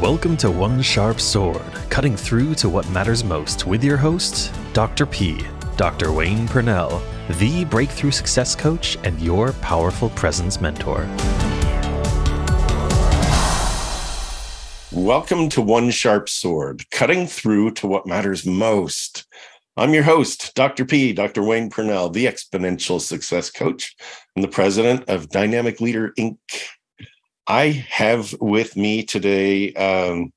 Welcome to One Sharp Sword, cutting through to what matters most with your host, Dr. P, Dr. Wayne Purnell, the breakthrough success coach and your powerful presence mentor. Welcome to One Sharp Sword, cutting through to what matters most. I'm your host, Dr. P, Dr. Wayne Purnell, the exponential success coach and the president of Dynamic Leader Inc. I have with me today, um,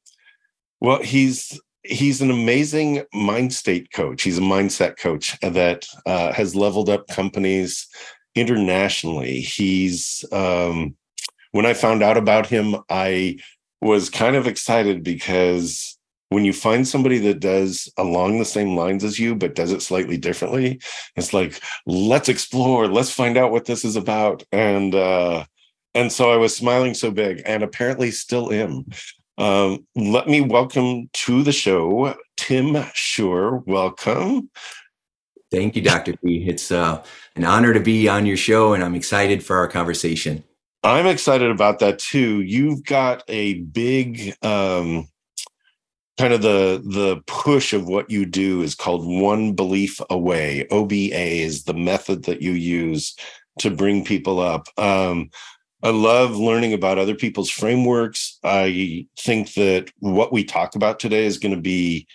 well, he's he's an amazing mind state coach. He's a mindset coach that uh, has leveled up companies internationally. He's um, when I found out about him, I was kind of excited because when you find somebody that does along the same lines as you but does it slightly differently it's like let's explore let's find out what this is about and uh and so I was smiling so big and apparently still am. Um, let me welcome to the show Tim Shurr. Welcome. Thank you, Dr. P. It's uh, an honor to be on your show, and I'm excited for our conversation. I'm excited about that too. You've got a big um, kind of the the push of what you do is called one belief away. OBA is the method that you use to bring people up. Um, I love learning about other people's frameworks. I think that what we talk about today is going to be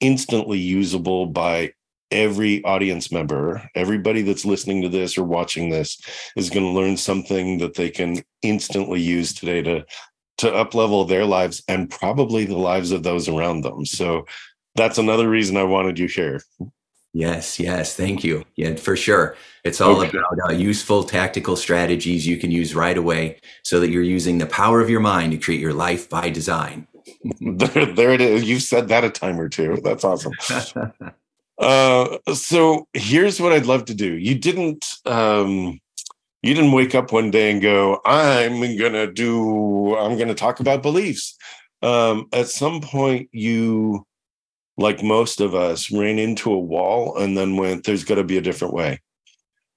instantly usable by every audience member. Everybody that's listening to this or watching this is going to learn something that they can instantly use today to to up level their lives and probably the lives of those around them. So that's another reason I wanted you here. Yes, yes, thank you. Yeah, for sure. It's all okay. about uh, useful tactical strategies you can use right away so that you're using the power of your mind to create your life by design. there, there it is. You've said that a time or two. That's awesome. uh, so here's what I'd love to do. You didn't um, you didn't wake up one day and go, I'm gonna do, I'm gonna talk about beliefs. Um, at some point you like most of us, ran into a wall and then went, there's got to be a different way.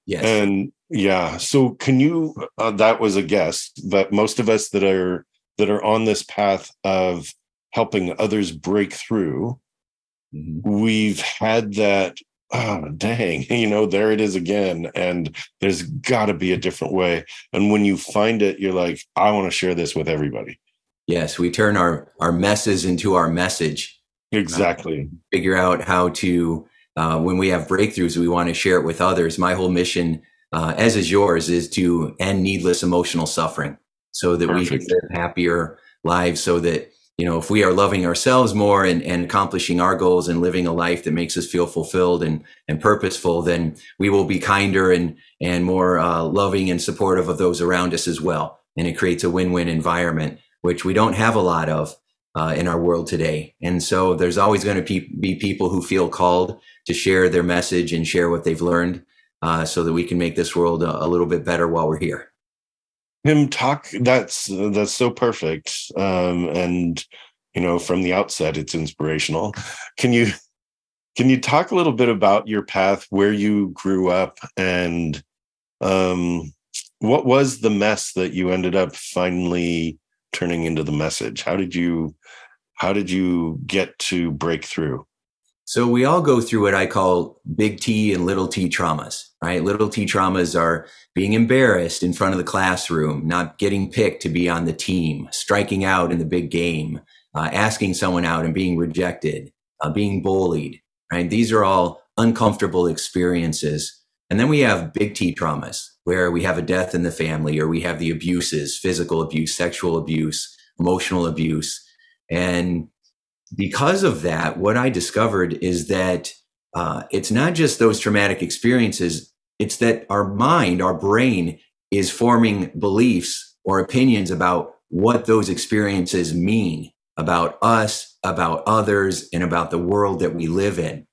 Yes. And yeah. So can you, uh, that was a guess, but most of us that are, that are on this path of helping others break through, mm-hmm. we've had that oh dang you know there it is again and there's got to be a different way and when you find it you're like i want to share this with everybody yes we turn our our messes into our message Exactly. Uh, figure out how to, uh, when we have breakthroughs, we want to share it with others. My whole mission, uh, as is yours, is to end needless emotional suffering so that Perfect. we can live happier lives so that you know if we are loving ourselves more and, and accomplishing our goals and living a life that makes us feel fulfilled and, and purposeful then we will be kinder and and more uh, loving and supportive of those around us as well and it creates a win-win environment which we don't have a lot of uh, in our world today. And so there's always going to be, be people who feel called to share their message and share what they've learned uh, so that we can make this world a, a, little bit better while we're here. Him talk that's that's so perfect. Um, and you know, from the outset, it's inspirational. Can you can you talk a little bit about your path, where you grew up, and um, what was the mess that you ended up finally turning into the message? How did you how did you get to break through? So we all go through what I call big T and little T traumas, right? Little T traumas are being embarrassed in front of the classroom, not getting picked to be on the team, striking out in the big game, uh, asking someone out and being rejected, uh, being bullied, right? These are all uncomfortable experiences. And then we have big T traumas where we have a death in the family or we have the abuses, physical abuse, sexual abuse, emotional abuse and because of that, what I discovered is that uh, it's not just those traumatic experiences, it's that our mind, our brain is forming beliefs or opinions about what those experiences mean about us, about others, and about the world that we live in.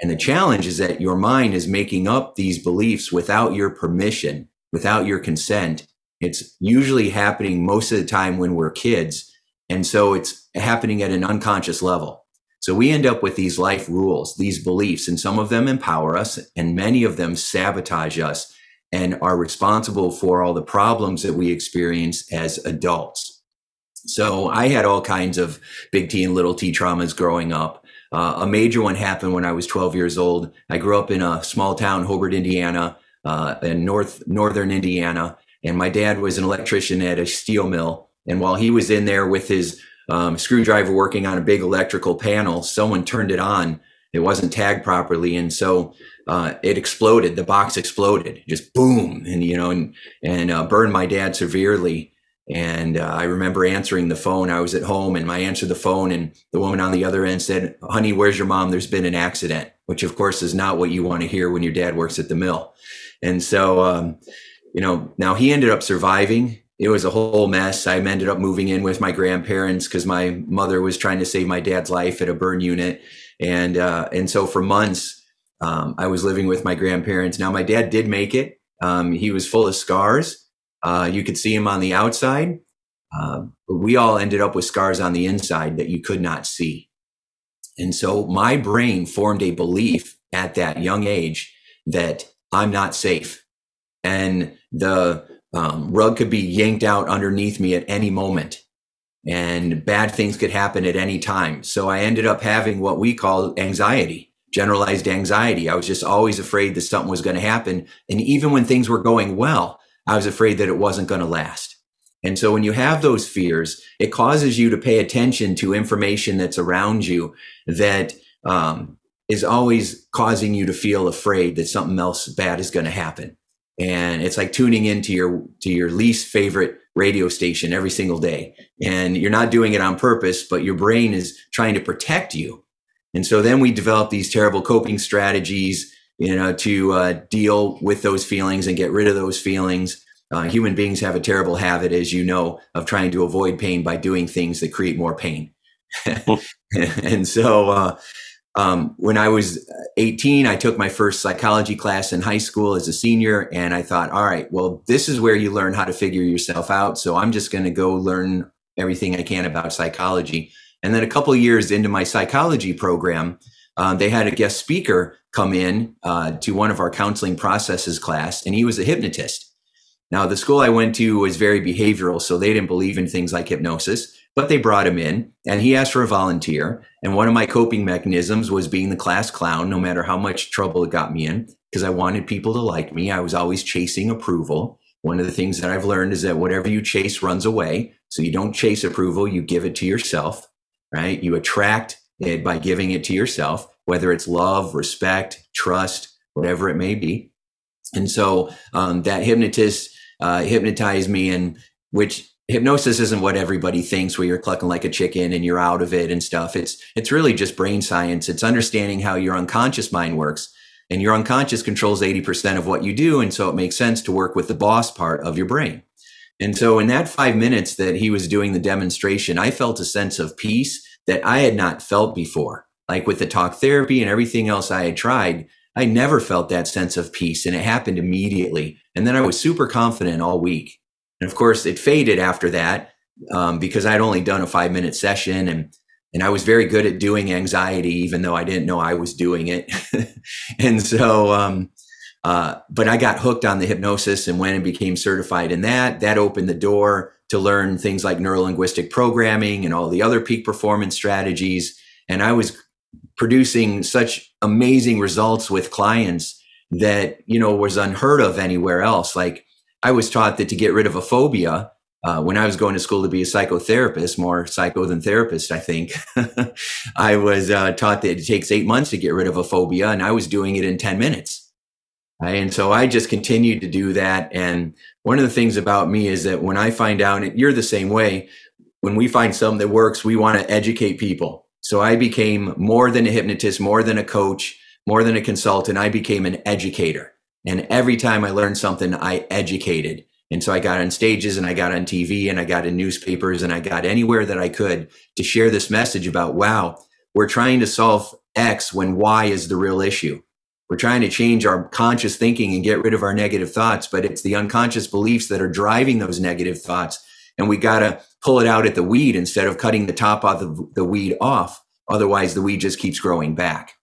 And the challenge is that your mind is making up these beliefs without your permission, without your consent. It's usually happening most of the time when we're kids. And so it's happening at an unconscious level. So we end up with these life rules, these beliefs, and some of them empower us, and many of them sabotage us and are responsible for all the problems that we experience as adults. So I had all kinds of big T and little t traumas growing up. Uh, a major one happened when I was 12 years old. I grew up in a small town, Hobart, Indiana, uh, in north northern Indiana, and my dad was an electrician at a steel mill. And while he was in there with his um, screwdriver working on a big electrical panel, someone turned it on. It wasn't tagged properly, and so uh, it exploded. The box exploded, just boom, and you know, and and uh, burned my dad severely. And uh, I remember answering the phone. I was at home and I answered the phone, and the woman on the other end said, Honey, where's your mom? There's been an accident, which of course is not what you want to hear when your dad works at the mill. And so, um, you know, now he ended up surviving. It was a whole mess. I ended up moving in with my grandparents because my mother was trying to save my dad's life at a burn unit. And, uh, and so for months, um, I was living with my grandparents. Now, my dad did make it. Um, he was full of scars uh, you could see him on the outside. Uh, but we all ended up with scars on the inside that you could not see. And so my brain formed a belief at that young age that I'm not safe. And the um, rug could be yanked out underneath me at any moment. And bad things could happen at any time. So I ended up having what we call anxiety, generalized anxiety. I was just always afraid that something was going to happen. And even when things were going well, I was afraid that it wasn't going to last. And so when you have those fears, it causes you to pay attention to information that's around you that um, is always causing you to feel afraid that something else bad is going to happen. And it's like tuning into your to your least favorite radio station every single day. And you're not doing it on purpose, but your brain is trying to protect you. And so then we develop these terrible coping strategies you know, to uh, deal with those feelings and get rid of those feelings. Uh, human beings have a terrible habit, as you know, of trying to avoid pain by doing things that create more pain. and so, uh, um, when I was 18, I took my first psychology class in high school as a senior, and I thought, all right, well, this is where you learn how to figure yourself out. So I'm just going to go learn everything I can about psychology. And then a couple years into my psychology program, um, they had a guest speaker come in uh, to one of our counseling processes class, and he was a hypnotist. Now, the school I went to was very behavioral, so they didn't believe in things like hypnosis, but they brought him in and he asked for a volunteer. And one of my coping mechanisms was being the class clown, no matter how much trouble it got me in, because I wanted people to like me. I was always chasing approval. One of the things that I've learned is that whatever you chase runs away. So you don't chase approval, you give it to yourself, right? You attract it by giving it to yourself, whether it's love, respect, trust, whatever it may be. And so um, that hypnotist uh, hypnotized me, and which hypnosis isn't what everybody thinks, where you're clucking like a chicken and you're out of it and stuff. It's it's really just brain science. It's understanding how your unconscious mind works, and your unconscious controls 80% of what you do, and so it makes sense to work with the boss part of your brain. And so in that five minutes that he was doing the demonstration, I felt a sense of peace that I had not felt before. Like with the talk therapy and everything else I had tried, I never felt that sense of peace and it happened immediately. And then I was super confident all week. And of course, it faded after that um, because I'd only done a five minute session and and I was very good at doing anxiety, even though I didn't know I was doing it. and so, um, uh, but I got hooked on the hypnosis and went and became certified in that. That opened the door to learn things like neurolinguistic programming and all the other peak performance strategies. And I was producing such amazing results with clients that, you know, was unheard of anywhere else. Like I was taught that to get rid of a phobia, uh, when I was going to school to be a psychotherapist, more psycho than therapist, I think, I was uh, taught that it takes eight months to get rid of a phobia, and I was doing it in 10 minutes. And so I just continued to do that. And one of the things about me is that when I find out, and you're the same way, when we find something that works, we want to educate people. So I became more than a hypnotist, more than a coach, more than a consultant. I became an educator. And every time I learned something, I educated. And so I got on stages and I got on TV and I got in newspapers and I got anywhere that I could to share this message about, wow, we're trying to solve X when Y is the real issue. We're trying to change our conscious thinking and get rid of our negative thoughts, but it's the unconscious beliefs that are driving those negative thoughts. And we got to pull it out at the weed instead of cutting the top of the, the weed off. Otherwise, the weed just keeps growing back.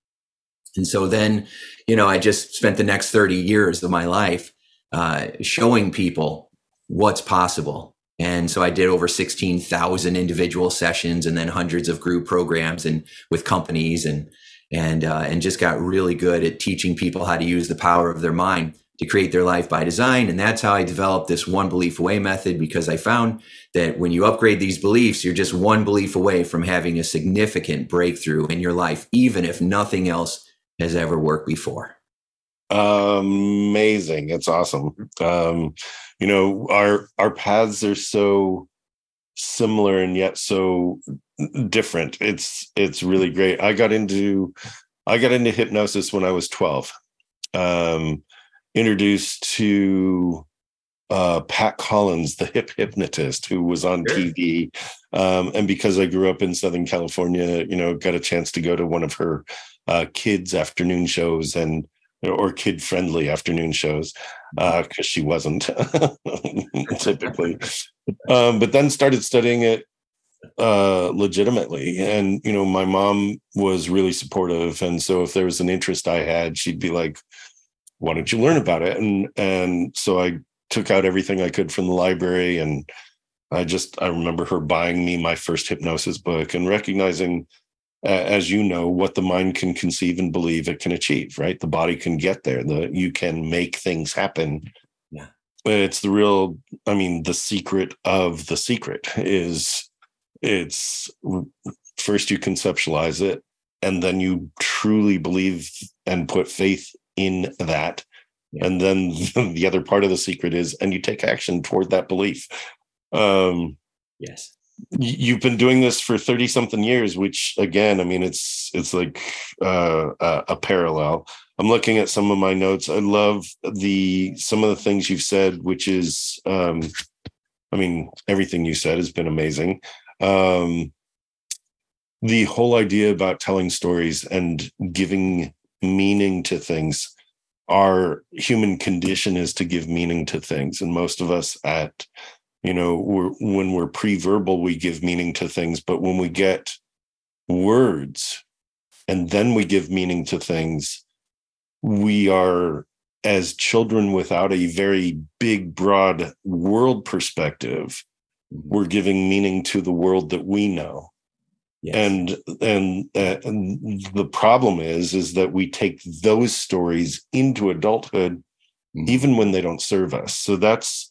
And so then, you know, I just spent the next 30 years of my life uh, showing people what's possible. And so I did over 16,000 individual sessions and then hundreds of group programs and with companies and, and, uh, and just got really good at teaching people how to use the power of their mind to create their life by design. And that's how I developed this one belief away method because I found that when you upgrade these beliefs, you're just one belief away from having a significant breakthrough in your life, even if nothing else has ever worked before. Amazing. It's awesome. Um, you know, our our paths are so similar and yet so different. It's it's really great. I got into I got into hypnosis when I was 12. Um, introduced to uh, Pat Collins, the hip hypnotist, who was on sure. TV. Um, and because I grew up in Southern California, you know, got a chance to go to one of her uh, kids' afternoon shows and or kid friendly afternoon shows because uh, she wasn't typically. Um, but then started studying it uh, legitimately. And, you know, my mom was really supportive. And so if there was an interest I had, she'd be like, why don't you learn about it? And and so I took out everything I could from the library and I just I remember her buying me my first hypnosis book and recognizing as you know what the mind can conceive and believe it can achieve right the body can get there the you can make things happen yeah it's the real i mean the secret of the secret is it's first you conceptualize it and then you truly believe and put faith in that. Yeah. And then the other part of the secret is, and you take action toward that belief. Um, yes. You've been doing this for 30 something years, which again, I mean, it's, it's like uh, a, parallel. I'm looking at some of my notes. I love the, some of the things you've said, which is, um, I mean, everything you said has been amazing. Um, the whole idea about telling stories and giving meaning to things our human condition is to give meaning to things and most of us at you know we're, when we're pre-verbal we give meaning to things but when we get words and then we give meaning to things we are as children without a very big broad world perspective mm-hmm. we're giving meaning to the world that we know Yes. And and, uh, and the problem is is that we take those stories into adulthood, mm-hmm. even when they don't serve us. So that's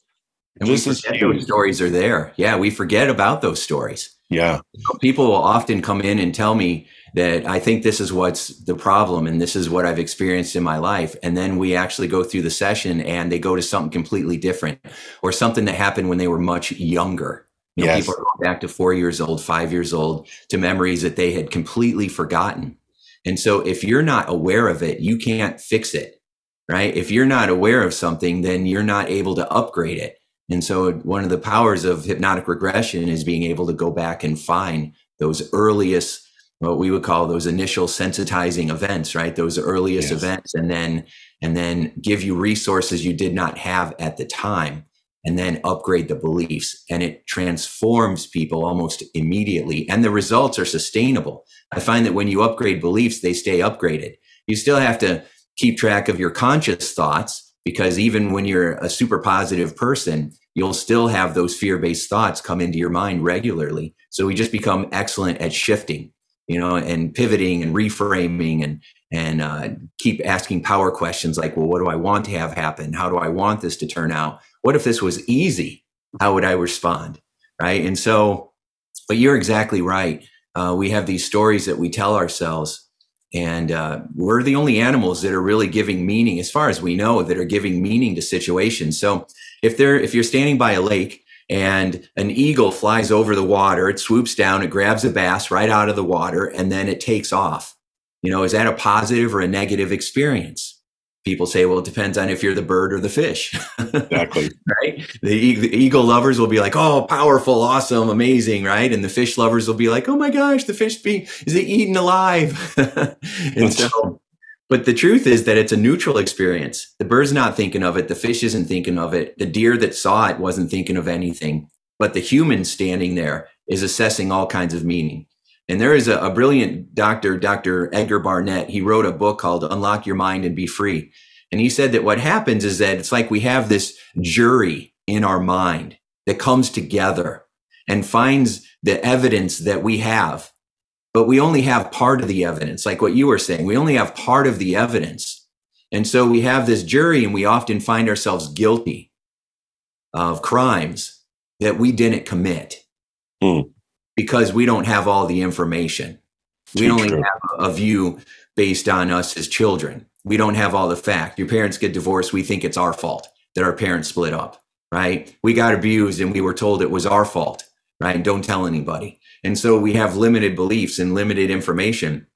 and this is those stories are there. Yeah, we forget about those stories. Yeah, people will often come in and tell me that I think this is what's the problem, and this is what I've experienced in my life. And then we actually go through the session, and they go to something completely different, or something that happened when they were much younger you know, yes. people are going back to four years old, five years old, to memories that they had completely forgotten. And so if you're not aware of it, you can't fix it, right? If you're not aware of something, then you're not able to upgrade it. And so one of the powers of hypnotic regression is being able to go back and find those earliest, what we would call those initial sensitizing events, right? Those earliest yes. events, and then and then give you resources you did not have at the time and then upgrade the beliefs and it transforms people almost immediately and the results are sustainable i find that when you upgrade beliefs they stay upgraded you still have to keep track of your conscious thoughts because even when you're a super positive person you'll still have those fear-based thoughts come into your mind regularly so we just become excellent at shifting you know and pivoting and reframing and and uh, keep asking power questions like well what do i want to have happen how do i want this to turn out what if this was easy? How would I respond? Right. And so, but you're exactly right. Uh, we have these stories that we tell ourselves, and uh, we're the only animals that are really giving meaning, as far as we know, that are giving meaning to situations. So if they're if you're standing by a lake and an eagle flies over the water, it swoops down, it grabs a bass right out of the water, and then it takes off. You know, is that a positive or a negative experience? People say, well, it depends on if you're the bird or the fish. Exactly. right. The, the, eagle lovers will be like, oh, powerful, awesome, amazing. Right. And the fish lovers will be like, oh my gosh, the fish be, is it eaten alive? and so, but the truth is that it's a neutral experience. The bird's not thinking of it. The fish isn't thinking of it. The deer that saw it wasn't thinking of anything. But the human standing there is assessing all kinds of meaning. And there is a, a, brilliant doctor, Dr. Edgar Barnett. He wrote a book called Unlock Your Mind and Be Free. And he said that what happens is that it's like we have this jury in our mind that comes together and finds the evidence that we have. But we only have part of the evidence, like what you were saying. We only have part of the evidence. And so we have this jury, and we often find ourselves guilty of crimes that we didn't commit mm. Because we don't have all the information. Too we only true. have a view based on us as children. We don't have all the fact. Your parents get divorced, we think it's our fault that our parents split up, right? We got abused and we were told it was our fault, right? Don't tell anybody. And so we have limited beliefs and limited information.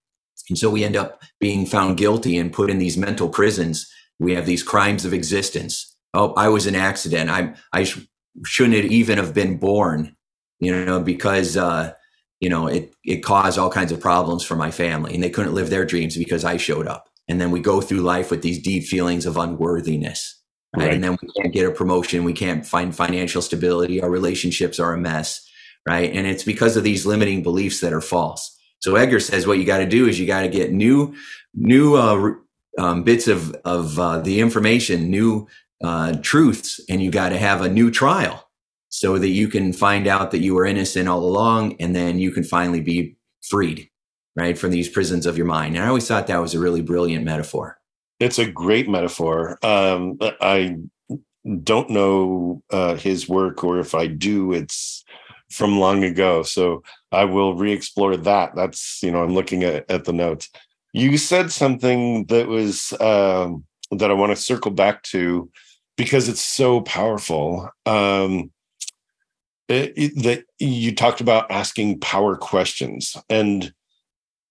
And so we end up being found guilty and put in these mental prisons. We have these crimes of existence. Oh, I was an accident. I I sh- shouldn't even have been born, you know, because uh, you know it it caused all kinds of problems for my family, and they couldn't live their dreams because I showed up. And then we go through life with these deep feelings of unworthiness, right? right? And then we can't get a promotion, we can't find financial stability, our relationships are a mess, right? And it's because of these limiting beliefs that are false. So Edgar says what you got to do is you got to get new, new uh, um, bits of of uh, the information, new uh, truths, and you got to have a new trial so that you can find out that you were innocent all along, and then you can finally be freed, right, from these prisons of your mind. And I always thought that was a really brilliant metaphor. It's a great metaphor. Um, I don't know uh, his work, or if I do, it's from long ago. So I will re-explore that. That's you know I'm looking at at the notes. You said something that was um, that I want to circle back to because it's so powerful. Um, that you talked about asking power questions and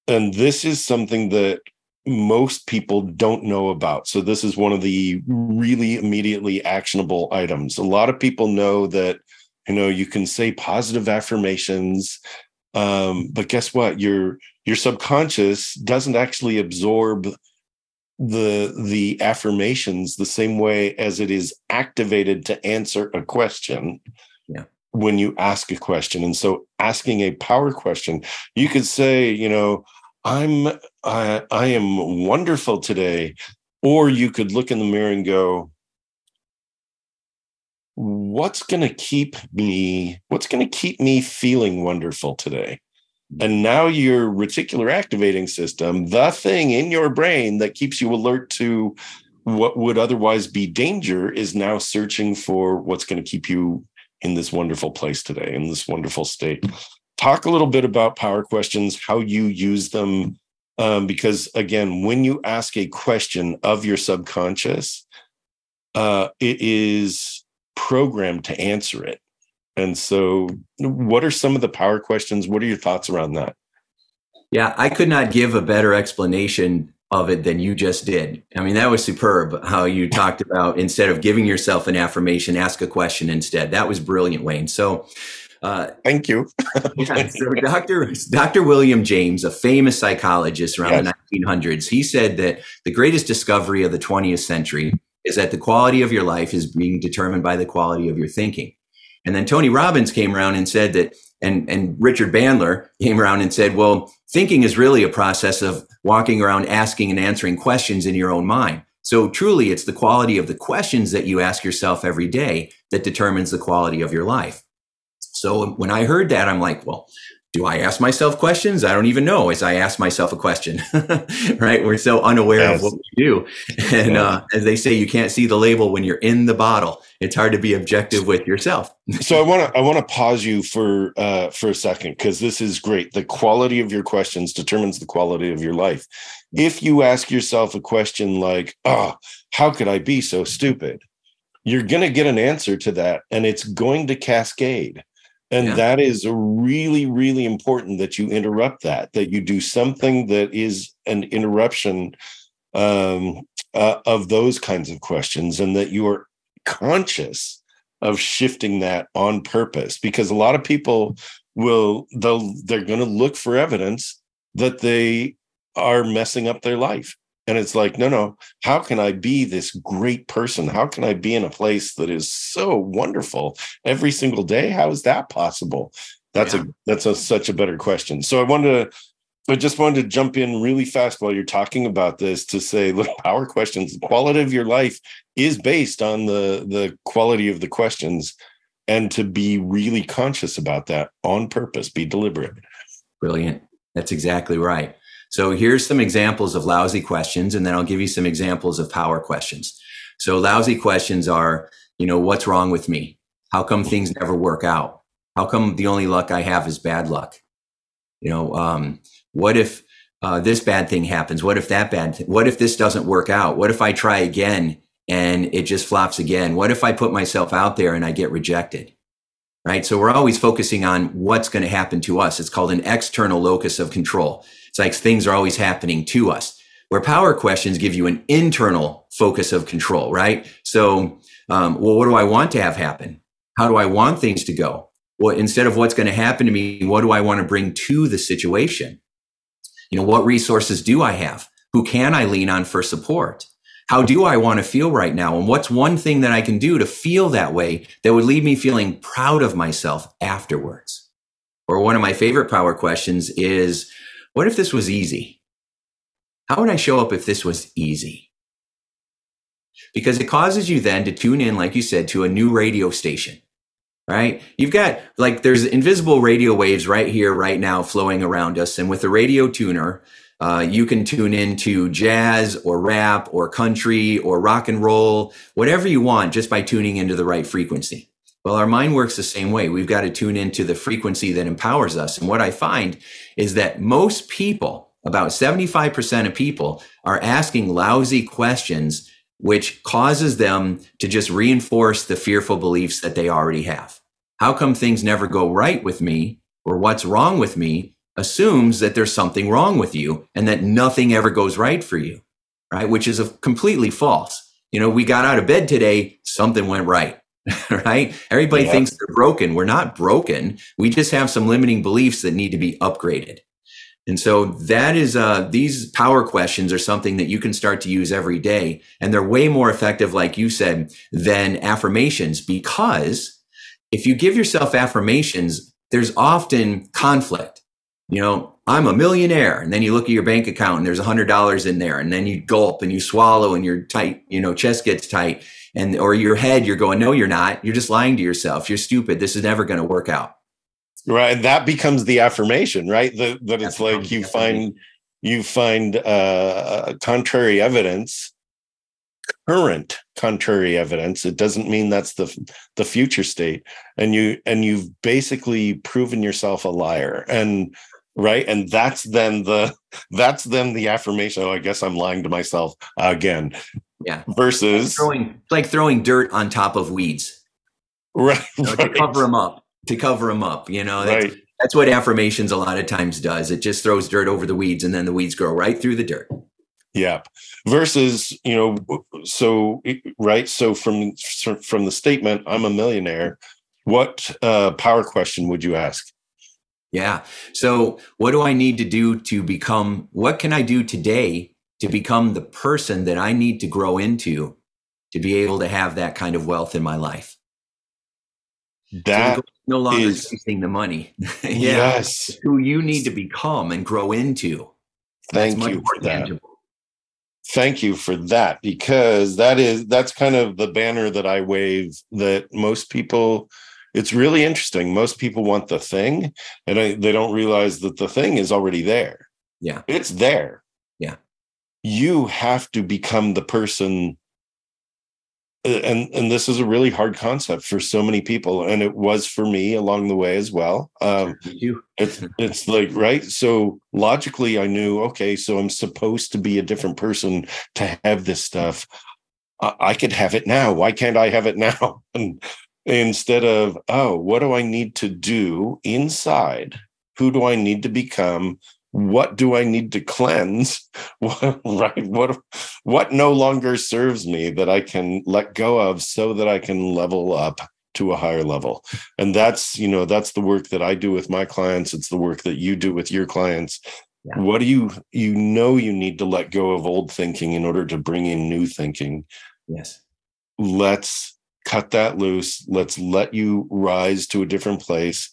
and this is something that most people don't know about. So this is one of the really immediately actionable items. A lot of people know that you know you can say positive affirmations um, but guess what? Your your subconscious doesn't actually absorb the the affirmations the same way as it is activated to answer a question. Yeah when you ask a question. And so asking a power question you could say you know i'm i i am wonderful today. Or you could look in the mirror and go what's going to keep me what's going to keep me feeling wonderful today? And now your reticular activating system the thing in your brain that keeps you alert to what would otherwise be danger is now searching for what's going to keep you in this wonderful place today in this wonderful state talk a little bit about power questions how you use them um, because again when you ask a question of your subconscious uh, it is programmed to answer it. And so, what are some of the power questions? What are your thoughts around that? Yeah, I could not give a better explanation of it than you just did. I mean, that was superb how you talked about instead of giving yourself an affirmation, ask a question instead. That was brilliant, Wayne. So, uh, thank you. yeah, so Dr. Dr. William James, a famous psychologist around yes. the 1900s, he said that the greatest discovery of the 20th century is that the quality of your life is being determined by the quality of your thinking. And then Tony Robbins came around and said that, and, and Richard Bandler came around and said, well, thinking is really a process of walking around asking and answering questions in your own mind. So truly, it's the quality of the questions that you ask yourself every day that determines the quality of your life. So when I heard that, I'm like, well, do I ask myself questions? I don't even know as I ask myself a question, right? We're so unaware yes. of what we do. And yeah. uh, as they say, you can't see the label when you're in the bottle. It's hard to be objective with yourself. so I want to I want to pause you for uh, for a second because this is great. The quality of your questions determines the quality of your life. If you ask yourself a question like, "Oh, how could I be so stupid?" You're going to get an answer to that, and it's going to cascade and yeah. that is really really important that you interrupt that that you do something that is an interruption um, uh, of those kinds of questions and that you are conscious of shifting that on purpose because a lot of people will they'll they're going to look for evidence that they are messing up their life and it's like no no how can i be this great person how can i be in a place that is so wonderful every single day how is that possible that's yeah. a that's a such a better question so i wanted to I just wanted to jump in really fast while you're talking about this to say, look, power questions, the quality of your life is based on the the quality of the questions and to be really conscious about that on purpose, be deliberate. Brilliant. That's exactly right. So here's some examples of lousy questions, and then I'll give you some examples of power questions. So lousy questions are, you know, what's wrong with me? How come things never work out? How come the only luck I have is bad luck? You know, um, what if uh, this bad thing happens? What if that bad? Th- what if this doesn't work out? What if I try again and it just flops again? What if I put myself out there and I get rejected? Right. So we're always focusing on what's going to happen to us. It's called an external locus of control. It's like things are always happening to us. Where power questions give you an internal locus of control, right? So, um, well, what do I want to have happen? How do I want things to go? Well, instead of what's going to happen to me, what do I want to bring to the situation? You know, what resources do I have? Who can I lean on for support? How do I want to feel right now? And what's one thing that I can do to feel that way that would leave me feeling proud of myself afterwards? Or one of my favorite power questions is, what if this was easy? How would I show up if this was easy? Because it causes you then to tune in, like you said, to a new radio station right? You've got like there's invisible radio waves right here, right now, flowing around us. And with a radio tuner, uh, you can tune into jazz or rap or country or rock and roll, whatever you want, just by tuning into the right frequency. Well, our mind works the same way. We've got to tune into the frequency that empowers us. And what I find is that most people, about 75% of people, are asking lousy questions which causes them to just reinforce the fearful beliefs that they already have. How come things never go right with me or what's wrong with me assumes that there's something wrong with you and that nothing ever goes right for you, right? Which is completely false. You know, we got out of bed today, something went right, right? Everybody yeah. thinks they're broken. We're not broken. We just have some limiting beliefs that need to be upgraded. And so that is uh, these power questions are something that you can start to use every day, and they're way more effective, like you said, than affirmations because if you give yourself affirmations, there's often conflict. You know, I'm a millionaire, and then you look at your bank account and there's a hundred dollars in there, and then you gulp and you swallow and you're tight. You know, chest gets tight, and or your head, you're going, no, you're not. You're just lying to yourself. You're stupid. This is never going to work out right that becomes the affirmation right that, that it's like you find you find uh, contrary evidence current contrary evidence it doesn't mean that's the the future state and you and you've basically proven yourself a liar and right and that's then the that's then the affirmation oh i guess i'm lying to myself again yeah versus like throwing like throwing dirt on top of weeds right, you know, right. to cover them up to cover them up. You know, that's, right. that's what affirmations a lot of times does. It just throws dirt over the weeds and then the weeds grow right through the dirt. Yeah. Versus, you know, so right. So from from the statement, I'm a millionaire. What uh, power question would you ask? Yeah. So, what do I need to do to become? What can I do today to become the person that I need to grow into to be able to have that kind of wealth in my life? That so no longer is, chasing the money. yeah, yes. Who you need to become and grow into. Thank you for that. Thank you for that because that is that's kind of the banner that I wave that most people it's really interesting. Most people want the thing and I, they don't realize that the thing is already there. Yeah. It's there. Yeah. You have to become the person and and this is a really hard concept for so many people and it was for me along the way as well um it's it's like right so logically i knew okay so i'm supposed to be a different person to have this stuff i, I could have it now why can't i have it now and instead of oh what do i need to do inside who do i need to become what do I need to cleanse? What, right? What what no longer serves me that I can let go of so that I can level up to a higher level. And that's, you know, that's the work that I do with my clients. It's the work that you do with your clients. Yeah. What do you you know you need to let go of old thinking in order to bring in new thinking? Yes. Let's cut that loose. Let's let you rise to a different place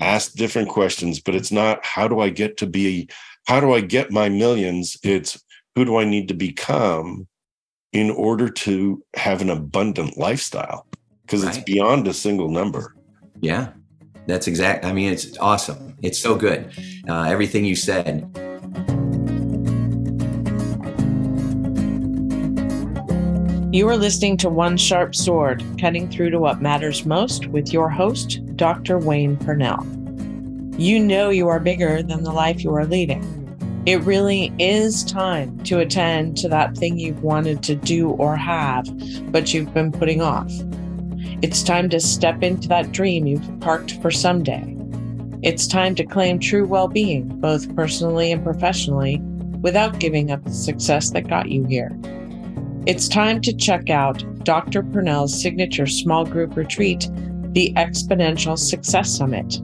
ask different questions, but it's not how do I get to be, how do I get my millions? It's who do I need to become in order to have an abundant lifestyle? because Right. it's beyond a single number. Yeah, that's exact. I mean, it's awesome. It's so good. Uh, everything you said. You are listening to One Sharp Sword, cutting through to what matters most with your host, Dr. Wayne Purnell. You know you are bigger than the life you are leading. It really is time to attend to that thing you've wanted to do or have, but you've been putting off. It's time to step into that dream you've parked for someday. It's time to claim true well being, both personally and professionally, without giving up the success that got you here. It's time to check out Dr. Purnell's signature small group retreat, the Exponential Success Summit.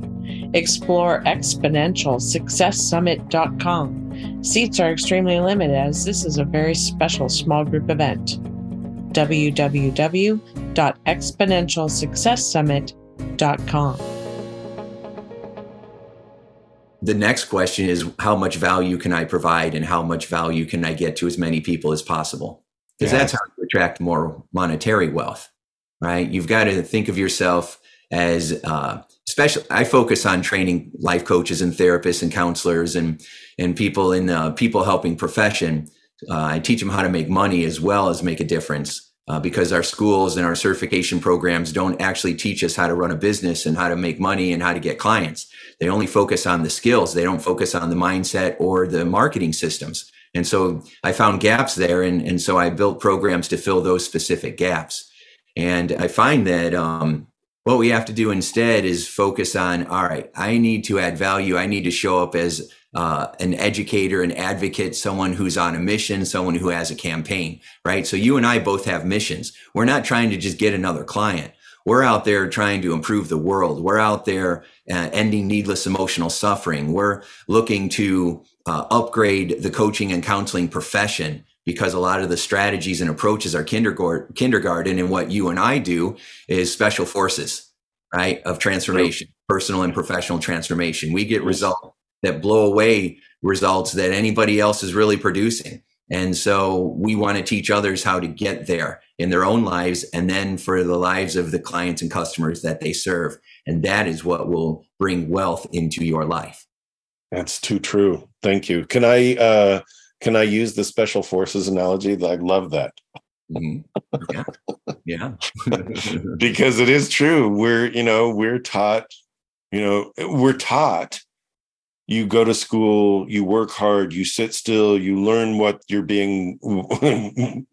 Explore exponentialsuccesssummit.com. Seats are extremely limited as this is a very special small group event. www.exponentialsuccesssummit.com. The next question is how much value can I provide and how much value can I get to as many people as possible? Because Yeah. that's how you attract more monetary wealth, right? You've got to think of yourself as uh, special. I focus on training life coaches and therapists and counselors and and people in the people helping profession. Uh, I teach them how to make money as well as make a difference. Uh, because our schools and our certification programs don't actually teach us how to run a business and how to make money and how to get clients. They only focus on the skills. They don't focus on the mindset or the marketing systems. And so I found gaps there. And, and so I built programs to fill those specific gaps. And I find that um, what we have to do instead is focus on all right, I need to add value. I need to show up as uh, an educator, an advocate, someone who's on a mission, someone who has a campaign, right? So you and I both have missions. We're not trying to just get another client. We're out there trying to improve the world. We're out there uh, ending needless emotional suffering. We're looking to uh, upgrade the coaching and counseling profession because a lot of the strategies and approaches are kindergarten, kindergarten and what you and I do is special forces, right? Of transformation, personal and professional transformation. We get results that blow away results that anybody else is really producing. And so we want to teach others how to get there in their own lives and then for the lives of the clients and customers that they serve. And that is what will bring wealth into your life. That's too true. Thank you. Can I uh can I use the special forces analogy? I love that. Mhm. Yeah. Yeah. because it is true. We're, you know, we're taught, you know, we're taught you go to school, you work hard, you sit still, you learn what you're being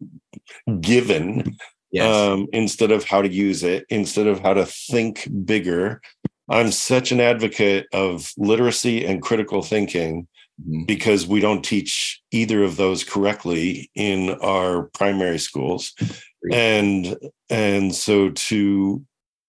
given yes. um, instead of how to use it, instead of how to think bigger. I'm such an advocate of literacy and critical thinking Mhm. because we don't teach either of those correctly in our primary schools and and so to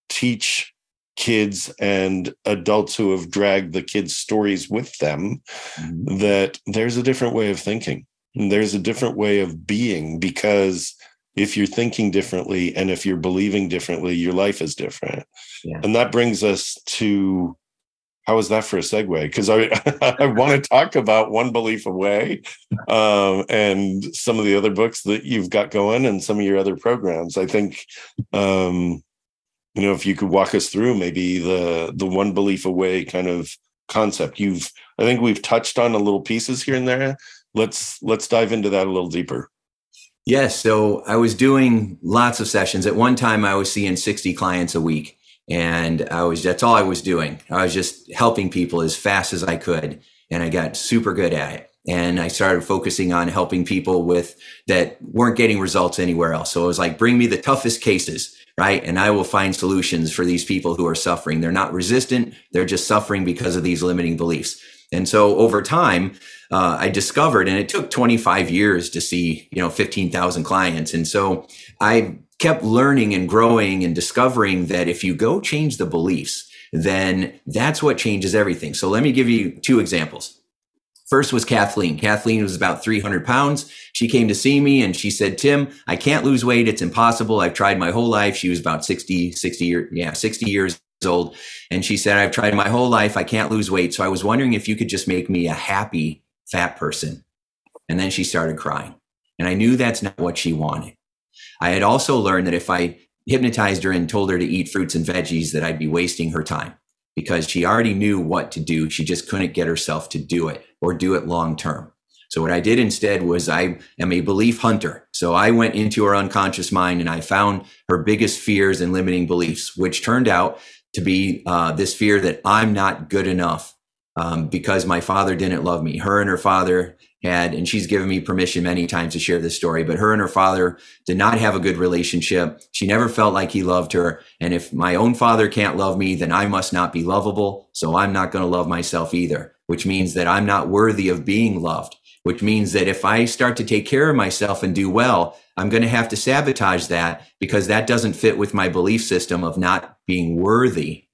teach kids and adults who have dragged the kids stories with them Mhm. that there's a different way of thinking there's a different way of being because if you're thinking differently and if you're believing differently your life is different. Yeah. and that brings us to how is that for a segue? Because i i want to talk about one belief away um, and some of the other books that you've got going and some of your other programs. I think um, you know if you could walk us through maybe the the one belief away kind of concept. You've i think we've touched on a little pieces here and there. Let's let's dive into that a little deeper Yes. So I was doing lots of sessions. At one time, I was seeing 60 clients a week. And I was, that's all I was doing. I was just helping people as fast as I could. And I got super good at it. And I started focusing on helping people with that weren't getting results anywhere else. So it was like, bring me the toughest cases, right? And I will find solutions for these people who are suffering. They're not resistant. They're just suffering because of these limiting beliefs. And so over time, uh, I discovered, and it took 25 years to see, you know, 15,000 clients. And so I kept learning and growing and discovering that if you go change the beliefs, then that's what changes everything. So let me give you two examples. First was Kathleen. Kathleen was about 300 pounds. She came to see me and she said, Tim, I can't lose weight. It's impossible. I've tried my whole life. She was about 60, 60 years, yeah, 60 years old. And she said, I've tried my whole life. I can't lose weight. So I was wondering if you could just make me a happy fat person. And then she started crying. And I knew that's not what she wanted. I had also learned that if I hypnotized her and told her to eat fruits and veggies that I'd be wasting her time because she already knew what to do. She just couldn't get herself to do it or do it long term. So what I did instead was I am a belief hunter. So I went into her unconscious mind and I found her biggest fears and limiting beliefs, which turned out to be uh, this fear that I'm not good enough um, because my father didn't love me. Her and her father had, and she's given me permission many times to share this story, but her and her father did not have a good relationship. She never felt like he loved her. And if my own father can't love me, then I must not be lovable. So I'm not going to love myself either, which means that I'm not worthy of being loved, which means that if I start to take care of myself and do well, I'm going to have to sabotage that because that doesn't fit with my belief system of not being worthy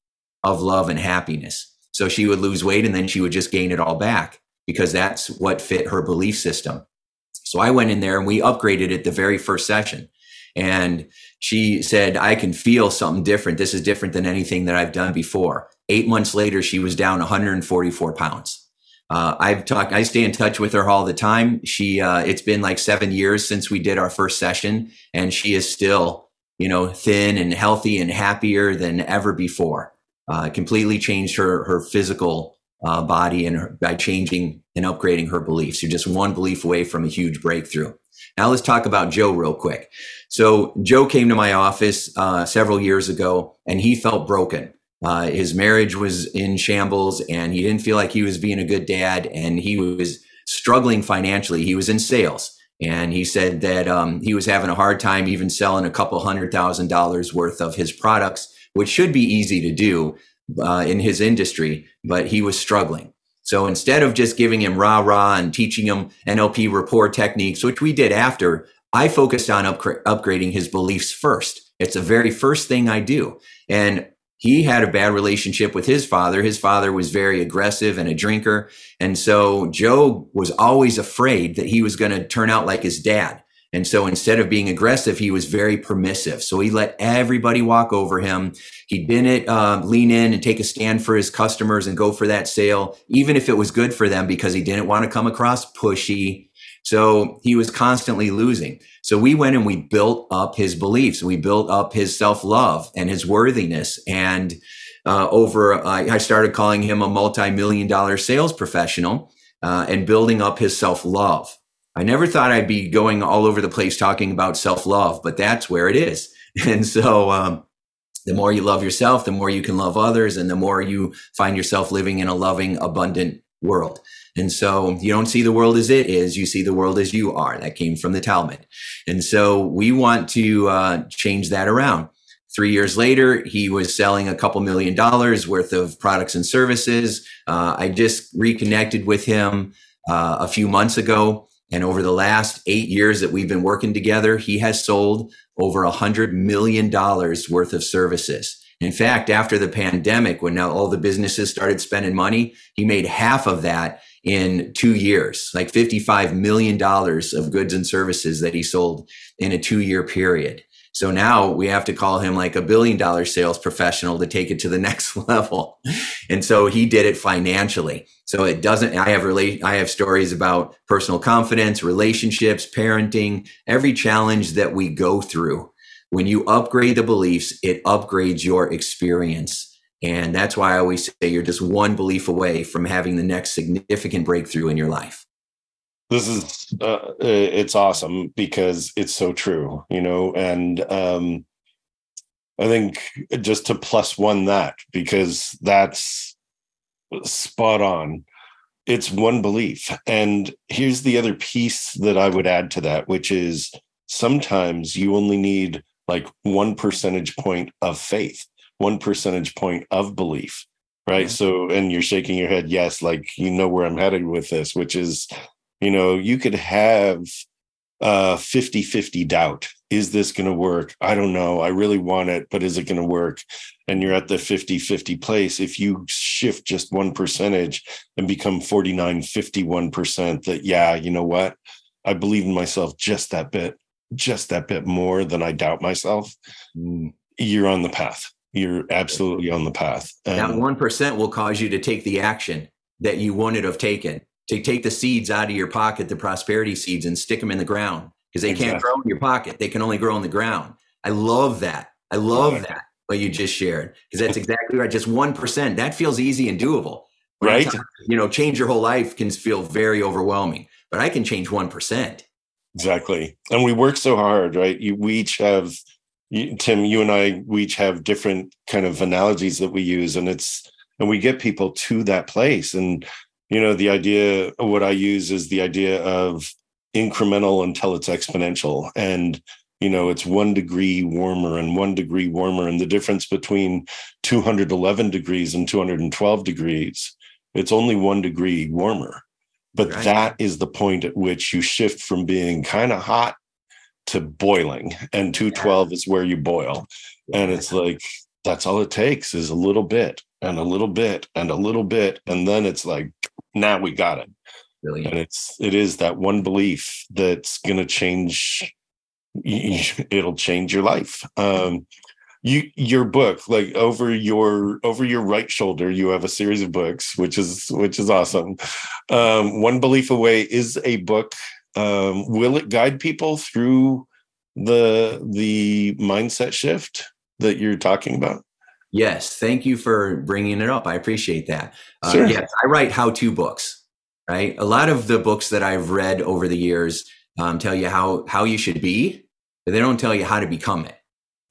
of love and happiness. So she would lose weight and then she would just gain it all back because that's what fit her belief system. So I went in there and we upgraded it the very first session. And she said, I can feel something different. This is different than anything that I've done before. Eight months later, she was down 144 pounds. Uh, I've talked, I stay in touch with her all the time. She, uh, it's been like seven years since we did our first session, and she is still, you know, thin and healthy and happier than ever before uh, completely changed her her physical uh, body and her, by changing and upgrading her beliefs. You're just one belief away from a huge breakthrough. Now let's talk about Joe real quick. So Joe came to my office uh, several years ago, and he felt broken. Uh, his marriage was in shambles, and he didn't feel like he was being a good dad, and he was struggling financially. He was in sales, and he said that um, he was having a hard time even selling a couple hundred thousand dollars worth of his products which should be easy to do uh, in his industry, but he was struggling. So instead of just giving him rah rah and teaching him NLP rapport techniques, which we did after, I focused on upgrading his beliefs first. It's the very first thing I do. And he had a bad relationship with his father. His father was very aggressive and a drinker. And so Joe was always afraid that he was going to turn out like his dad. And so instead of being aggressive, he was very permissive. So he let everybody walk over him. He didn't uh, lean in and take a stand for his customers and go for that sale, even if it was good for them because he didn't want to come across pushy. So he was constantly losing. So we went and we built up his beliefs. We built up his self love and his worthiness. And uh, over, I started calling him a multi million dollar sales professional uh, and building up his self love. I never thought I'd be going all over the place talking about self love, but that's where it is. And so, um, the more you love yourself, the more you can love others, and the more you find yourself living in a loving, abundant world. And so you don't see the world as it is, you see the world as you are. That came from the Talmud. And so we want to uh, change that around. Three years later, he was selling a couple million dollars worth of products and services. Uh, I just reconnected with him uh, a few months ago. And over the last eight years that we've been working together, he has sold over a hundred million dollars worth of services. In fact, after the pandemic, when now all the businesses started spending money, he made half of that in two years, like $55 million of goods and services that he sold in a two year period. So now we have to call him like a billion dollar sales professional to take it to the next level. And so he did it financially. So it doesn't, I have relate, I have stories about personal confidence, relationships, parenting, every challenge that we go through. When you upgrade the beliefs, it upgrades your experience. And that's why I always say you're just one belief away from having the next significant breakthrough in your life. This is uh, it's awesome because it's so true you know and um i think just to plus one that because that's spot on. It's one belief. And here's the other piece that i would add to that which is sometimes you only need like one percentage point of faith one percentage point of belief right? So and you're shaking your head yes like you know where i'm headed with this which is you know you could have uh 50 50 doubt. Is this going to work? I don't know. I really want it but is it going to work? And you're at the 50 50 place. If you shift just one percentage and become 49 51% that yeah you know what? I believe in myself just that bit just that bit more than i doubt myself mm. you're on the path you're absolutely on the path and that 1% will cause you to take the action that you wouldn't have taken to take the seeds out of your pocket, the prosperity seeds, and stick them in the ground because they exactly. can't grow in your pocket. They can only grow in the ground. I love that. I love that what you just shared because that's exactly right. Just one percent that feels easy and doable, right? You know, change your whole life can feel very overwhelming, but I can change one percent. Exactly, and we work so hard, right? You, we each have Tim, you and I, we each have different kind of analogies that we use, and it's and we get people to that place. And you know, the idea, what I use is the idea of incremental until it's exponential, and you know, it's one degree warmer and one degree warmer, and the difference between 211 degrees and 212 degrees, it's only one degree warmer. But right. that is the point at which you shift from being kind of hot to boiling and 212 yeah. is where you boil. And it's like that's all it takes is a little bit and a little bit and a little bit and then it's like now we got it. Brilliant. and it's it is that one belief that's going to change it'll change your life. Um you your book like over your over your right shoulder you have a series of books which is which is awesome. Um one belief away is a book um, will it guide people through the the mindset shift that you're talking about? Yes thank you for bringing it up. I appreciate that. Uh, sure. yes i write how-to books right? A lot of the books that i've read over the years um, tell you how how you should be but they don't tell you how to become it.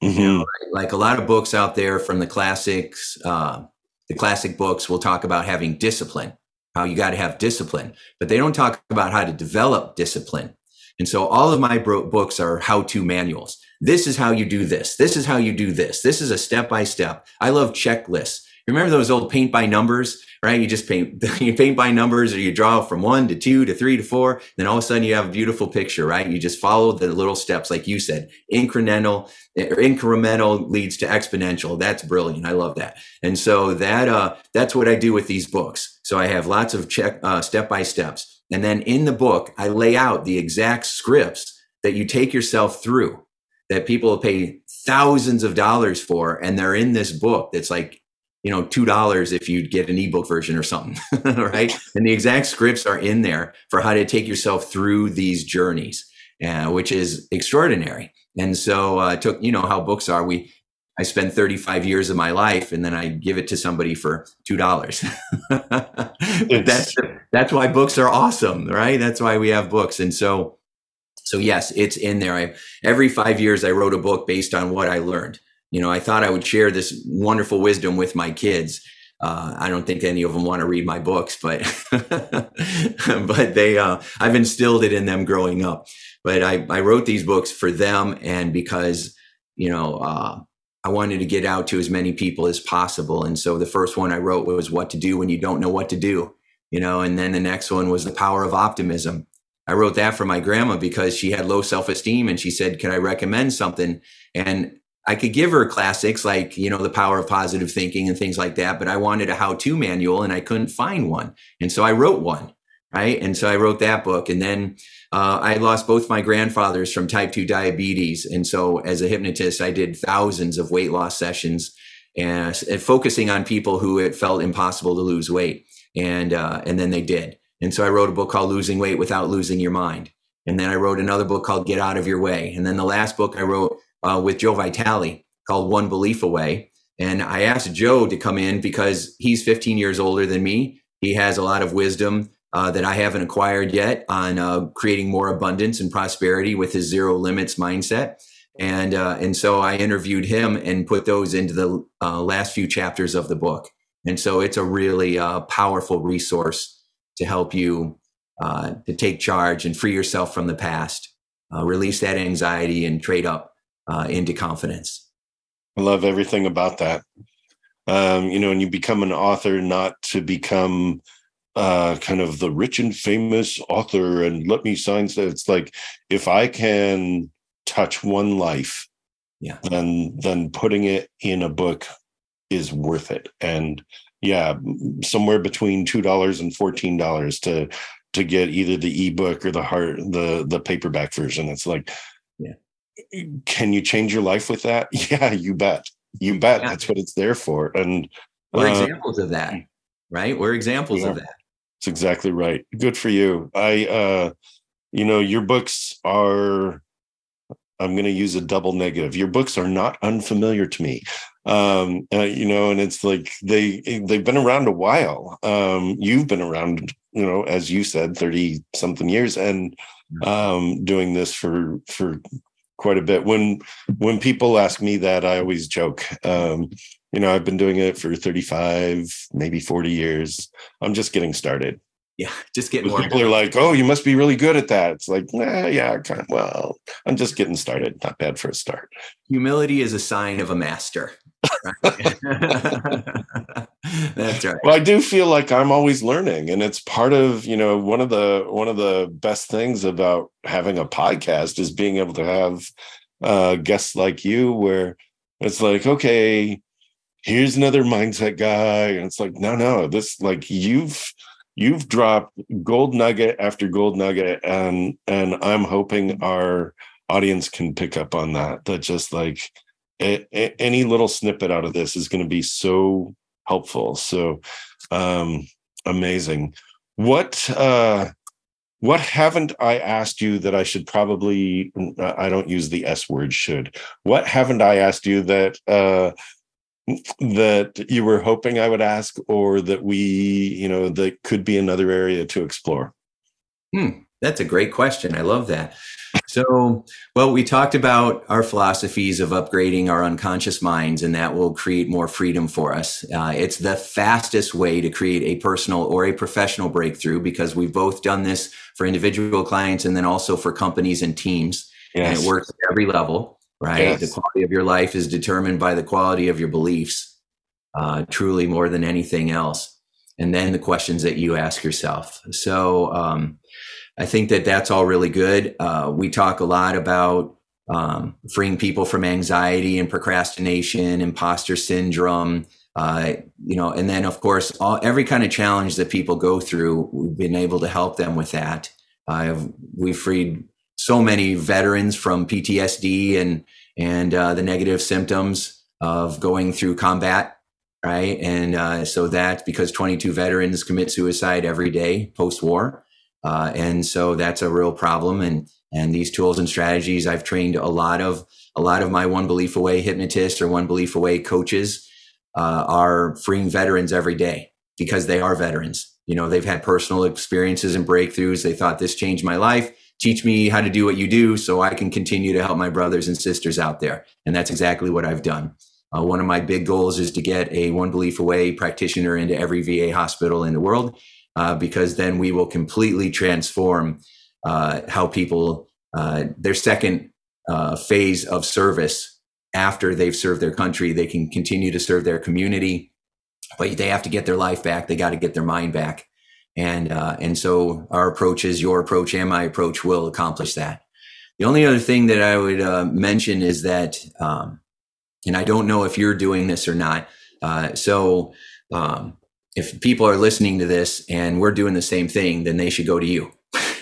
Mm-hmm. you know, like a lot of books out there from the classics uh, the classic books will talk about having discipline how you got to have discipline, but they don't talk about how to develop discipline. And so all of my bro- books are how to manuals. This is how you do this. This is how you do this. This is a step by step. I love checklists. Remember those old paint by numbers, right? You just paint, you paint by numbers or you draw from one to two to three to four. Then all of a sudden you have a beautiful picture, right? You just follow the little steps, like you said, incremental or incremental leads to exponential. That's brilliant. I love that. And so that, uh, that's what I do with these books. So I have lots of check, uh, step by steps. And then in the book, I lay out the exact scripts that you take yourself through that people pay thousands of dollars for. And they're in this book that's like you know, two dollars if you'd get an ebook version or something, right? And the exact scripts are in there for how to take yourself through these journeys, uh, which is extraordinary. And so uh, I took, you know, how books are. We, I spend 35 years of my life, and then I give it to somebody for two dollars. that's that's why books are awesome, right? That's why we have books. And so, so yes, it's in there. I, every five years, I wrote a book based on what I learned you know, I thought I would share this wonderful wisdom with my kids. Uh, I don't think any of them want to read my books, but but they uh, I've instilled it in them growing up. But I, I wrote these books for them, and because you know uh, I wanted to get out to as many people as possible. And so the first one I wrote was "What to Do When You Don't Know What to Do," you know, and then the next one was "The Power of Optimism." I wrote that for my grandma because she had low self esteem, and she said, "Can I recommend something?" And I could give her classics like, you know, the power of positive thinking and things like that, but I wanted a how to manual and I couldn't find one. And so I wrote one, right? And so I wrote that book. And then uh, I lost both my grandfathers from type 2 diabetes. And so as a hypnotist, I did thousands of weight loss sessions and, and focusing on people who it felt impossible to lose weight. And, uh, and then they did. And so I wrote a book called Losing Weight Without Losing Your Mind. And then I wrote another book called Get Out of Your Way. And then the last book I wrote uh, with Joe Vitale called One Belief Away. And I asked Joe to come in because he's 15 years older than me. He has a lot of wisdom uh, that I haven't acquired yet on uh, creating more abundance and prosperity with his zero limits mindset. And uh, and so I interviewed him and put those into the uh, last few chapters of the book. And so it's a really uh, powerful resource to help you uh, to take charge and free yourself from the past, release that anxiety, and trade up uh, into confidence. I love everything about that. Um, you know, and you become an author not to become uh, kind of the rich and famous author and let me sign that. It's like if I can touch one life, yeah, then then putting it in a book is worth it. And yeah, somewhere between two dollars and fourteen dollars to to get either the ebook or the hard the the paperback version. It's like can you change your life with that? Yeah, you bet. You bet. Yeah. That's what it's there for. And we're uh, examples of that, right? We're examples yeah, of that. That's exactly right. Good for you. I, uh, you know, your books are, I'm going to use a double negative. Your books are not unfamiliar to me. Um, uh, you know, and it's like they they've been around a while. Um, you've been around, you know, as you said, 30 something years and um doing this for for quite a bit. When when people ask me that, I always joke. Um, you know, I've been doing it for 35, maybe 40 years. I'm just getting started. Yeah, just getting more. People are like, "Oh, you must be really good at that." It's like, nah, yeah, kind of. Well, I'm just getting started. Not bad for a start. Humility is a sign of a master. That's right. Well, I do feel like I'm always learning, and it's part of you know one of the one of the best things about having a podcast is being able to have uh, guests like you, where it's like, okay, here's another mindset guy, and it's like, no, no, this like you've you've dropped gold nugget after gold nugget and and i'm hoping our audience can pick up on that that just like a, a, any little snippet out of this is going to be so helpful so um amazing. What uh what haven't i asked you that i should probably i don't use the s word should. What haven't i asked you that uh that you were hoping I would ask, or that we, you know, that could be another area to explore? Hmm, that's a great question. I love that. So, well, we talked about our philosophies of upgrading our unconscious minds, and that will create more freedom for us. Uh, it's the fastest way to create a personal or a professional breakthrough because we've both done this for individual clients and then also for companies and teams. Yes. And it works at every level right? Yes. The quality of your life is determined by the quality of your beliefs, uh, truly more than anything else. And then the questions that you ask yourself. So um, I think that that's all really good. Uh, we talk a lot about um, freeing people from anxiety and procrastination, imposter syndrome. Uh, you know, and then of course, all, every kind of challenge that people go through, we've been able to help them with that. we've freed so many veterans from PTSD and and uh, the negative symptoms of going through combat, right? And uh, so that because 22 veterans commit suicide every day post war, uh, and so that's a real problem. And and these tools and strategies, I've trained a lot of a lot of my one belief away hypnotists or one belief away coaches uh, are freeing veterans every day because they are veterans. You know, they've had personal experiences and breakthroughs. They thought this changed my life teach me how to do what you do so I can continue to help my brothers and sisters out there. And that's exactly what I've done. Uh, one of my big goals is to get a One Belief Away practitioner into every VA hospital in the world, uh, because then we will completely transform uh, how people, uh, their second uh, phase of service after they've served their country, they can continue to serve their community, but they have to get their life back. They got to get their mind back and uh, and so our approach is your approach and my approach will accomplish that. The only other thing that I would mention is that, um, and I don't know if you're doing this or not. Uh, so um, if people are listening to this and we're doing the same thing, then they should go to you.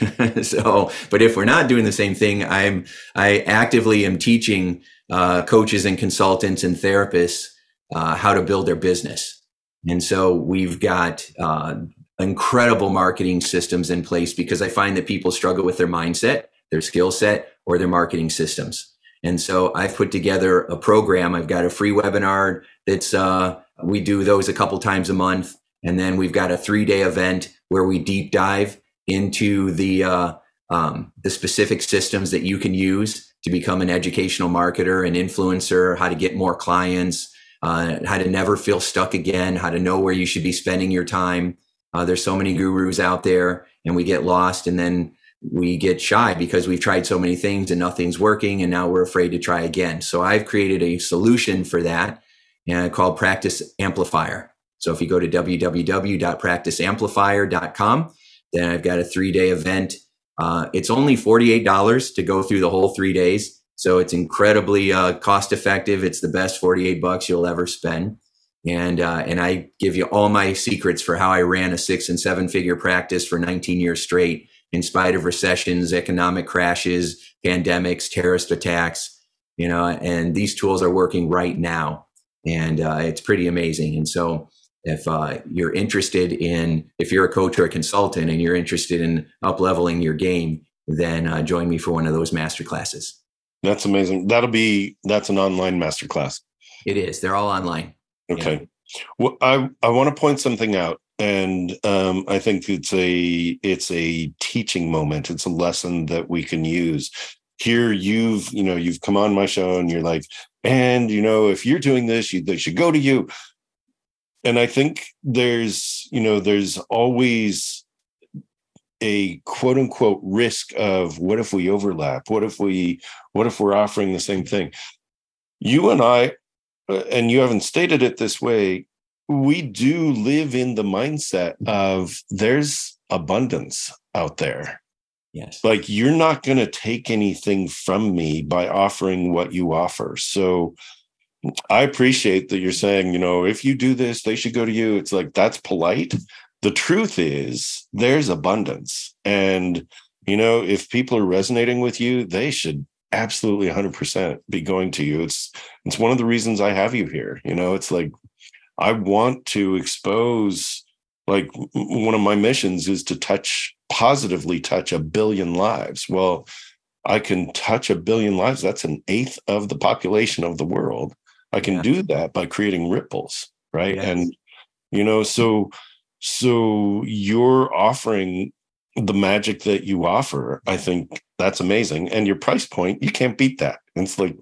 so, but if we're not doing the same thing, I'm I actively am teaching uh, coaches and consultants and therapists uh, how to build their business. And so we've got uh, incredible marketing systems in place because I find that people struggle with their mindset, their skill set, or their marketing systems. And so I've put together a program. I've got a free webinar that's uh, we do those a couple times a month, and then we've got a three day event where we deep dive into the uh, um, the specific systems that you can use to become an educational marketer, an influencer, how to get more clients, uh, how to never feel stuck again, how to know where you should be spending your time, uh, there's so many gurus out there, and we get lost, and then we get shy because we've tried so many things and nothing's working, and now we're afraid to try again. So I've created a solution for that, and called Practice Amplifier. So if you go to www.practiceamplifier.com, then I've got a three day event. Uh, it's only $48 to go through the whole three days. So it's incredibly uh, cost effective. It's the best 48 bucks you'll ever spend and uh, and I give you all my secrets for how I ran a six and seven figure practice for 19 years straight, in spite of recessions, economic crashes, pandemics, terrorist attacks. You know, and these tools are working right now, and uh, it's pretty amazing. And so, if uh, you're interested in, if you're a coach or a consultant, and you're interested in up leveling your game, then uh, join me for one of those master classes. That's amazing. That'll be that's an online masterclass. It is. They're all online. Okay. Yeah. Well, I I want to point something out, and um, I think it's a it's a teaching moment. It's a lesson that we can use. Here, you've you know you've come on my show, and you're like, and you know if you're doing this, you, they should go to you. And I think there's you know there's always a quote unquote risk of what if we overlap what if we what if we're offering the same thing you and i uh, and you haven't stated it this way we do live in the mindset of there's abundance out there. Yes. Like you're not going to take anything from me by offering what you offer. So i appreciate that you're saying you know if you do this they should go to you. It's like that's polite. The truth is there's abundance. And you know if people are resonating with you they should absolutely 100% be going to you. It's it's one of the reasons i have you here. You know it's like i want to expose like one of my missions is to touch positively touch a billion lives well i can touch a billion lives that's an eighth of the population of the world i can yeah. do that by creating ripples right yes. and you know so so you're offering the magic that you offer. I think that's amazing. And your price point, you can't beat that. it's like.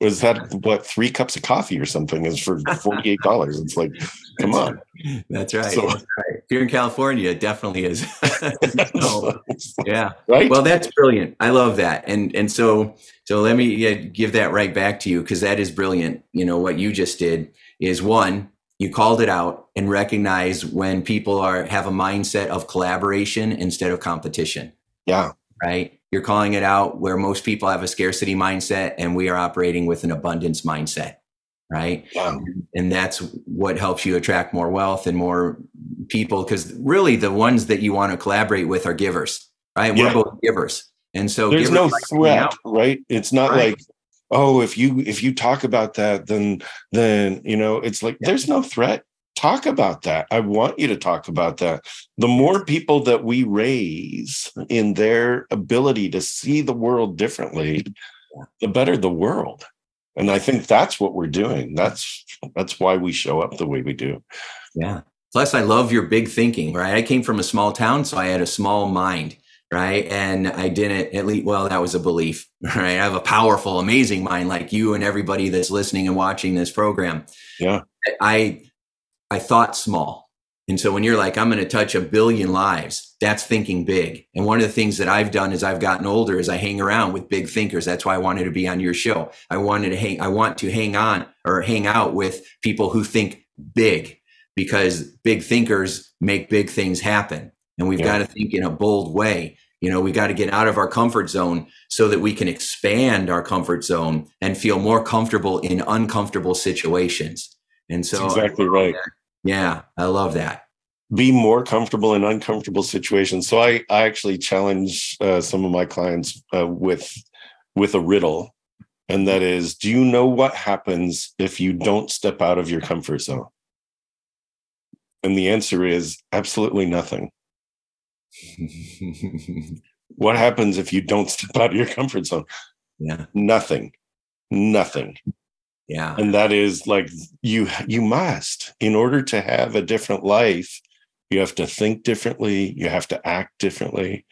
Was that what three cups of coffee or something is for forty eight dollars? It's like, come on. That's right. So, that's right. If you're in California, it definitely is. so, yeah. Right. Well, that's brilliant. I love that. And and so so let me give that right back to you because that is brilliant. You know what you just did is one you called it out and recognize when people are have a mindset of collaboration instead of competition yeah right you're calling it out where most people have a scarcity mindset and we are operating with an abundance mindset right yeah. and that's what helps you attract more wealth and more people because really the ones that you want to collaborate with are givers right yeah. we're both givers and so there's no threat right it's not right. like oh if you if you talk about that then then you know it's like yeah. there's no threat talk about that. I want you to talk about that. The more people that we raise in their ability to see the world differently the better the world. And i think that's what we're doing. That's that's why we show up the way we do. Yeah. Plus i love your big thinking right? I came from a small town so i had a small mind right? And I didn't at least, well, that was a belief, right? I have a powerful, amazing mind like you and everybody that's listening and watching this program. Yeah. I, I thought small. And so when you're like, I'm going to touch a billion lives, that's thinking big. And one of the things that I've done as I've gotten older is I hang around with big thinkers. That's why I wanted to be on your show. I wanted to hang, I want to hang on or hang out with people who think big because big thinkers make big things happen. And we've yeah. got to think in a bold way. You know, we got to get out of our comfort zone so that we can expand our comfort zone and feel more comfortable in uncomfortable situations. And so, That's exactly right. That. Yeah, I love that. Be more comfortable in uncomfortable situations. So I, I actually challenge uh, some of my clients uh, with with a riddle, and that is: Do you know what happens if you don't step out of your comfort zone? And the answer is absolutely nothing what happens if you don't step out of your comfort zone? Yeah. Nothing. Nothing. Yeah. And that is like you you must in order to have a different life, you have to think differently, you have to act differently.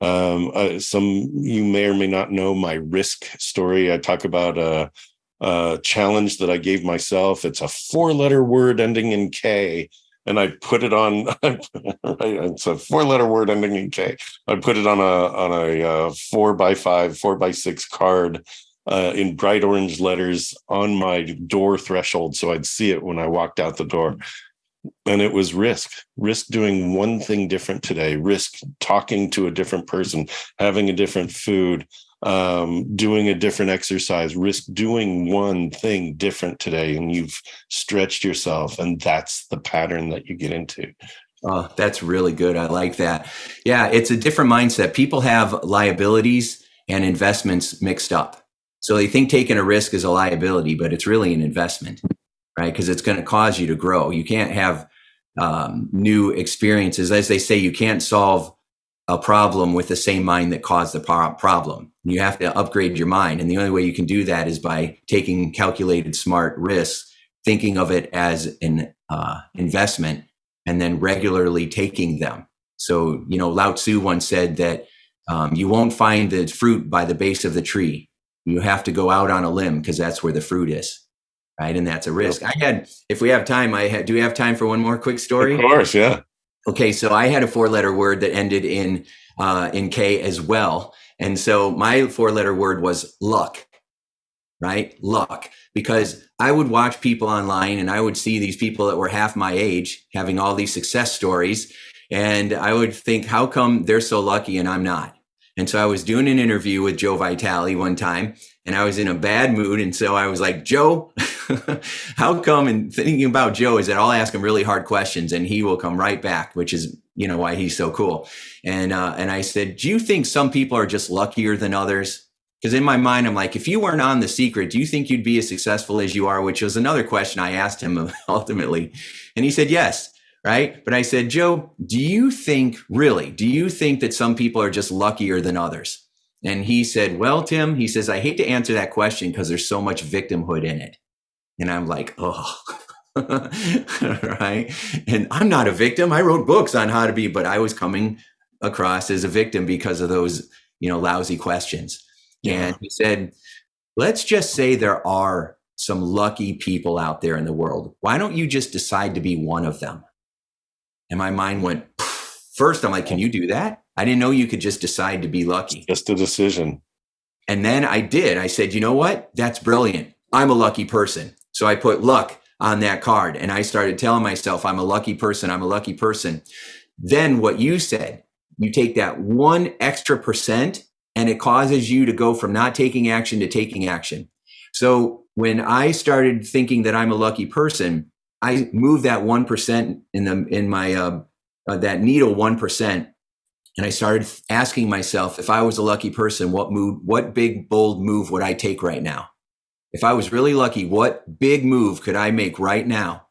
Um, uh, some you may or may not know my risk story. I talk about a, a challenge that I gave myself. It's a four letter word ending in K and I put it on. it's a four-letter word ending in K. I put it on a on a uh, four by five, four by six card uh, in bright orange letters on my door threshold, so I'd see it when I walked out the door. And it was risk, risk doing one thing different today, risk talking to a different person, having a different food, um, doing a different exercise, risk doing one thing different today, and you've stretched yourself, and that's the pattern that you get into. Oh, that's really good. I like that. Yeah, it's a different mindset. People have liabilities and investments mixed up. So they think taking a risk is a liability, but it's really an investment, right? Because it's going to cause you to grow. You can't have um, new experiences. As they say, you can't solve a problem with the same mind that caused the problem. You have to upgrade your mind. And the only way you can do that is by taking calculated, smart risks, thinking of it as an uh, investment, and then regularly taking them. So, you know, Lao Tzu once said that um, you won't find the fruit by the base of the tree. You have to go out on a limb because that's where the fruit is. Right. And that's a risk. I had, if we have time, I had, do we have time for one more quick story? Of course. Yeah. Okay. So I had a four letter word that ended in, uh, in K as well. And so my four letter word was luck, right? Luck. Because I would watch people online and I would see these people that were half my age having all these success stories. And I would think, how come they're so lucky and I'm not? And so I was doing an interview with Joe Vitale one time and I was in a bad mood. And so I was like, Joe, how come? And thinking about Joe is that I'll ask him really hard questions and he will come right back, which is, you know, why he's so cool. And, uh, and I said, do you think some people are just luckier than others? Because in my mind, I'm like, if you weren't on the secret, do you think you'd be as successful as you are? Which was another question I asked him ultimately. And he said, yes right? But I said, Joe, do you think, really, do you think that some people are just luckier than others? And he said, Well, Tim, he says, I hate to answer that question because there's so much victimhood in it. And I'm like, Oh, right. And I'm not a victim. I wrote books on how to be, but I was coming across as a victim because of those, you know, lousy questions. Yeah. And he said, Let's just say there are some lucky people out there in the world. Why don't you just decide to be one of them? And my mind went, first, I'm like, can you do that? I didn't know you could just decide to be lucky. Just a decision. And then I did. I said, you know what? That's brilliant. I'm a lucky person. So I put luck on that card and I started telling myself, I'm a lucky person. I'm a lucky person. Then what you said, you take that one extra percent and it causes you to go from not taking action to taking action. So when I started thinking that I'm a lucky person, I moved that one percent in the in my uh, uh, that needle one percent, and I started asking myself if I was a lucky person, what move, what big bold move would I take right now? If I was really lucky, what big move could I make right now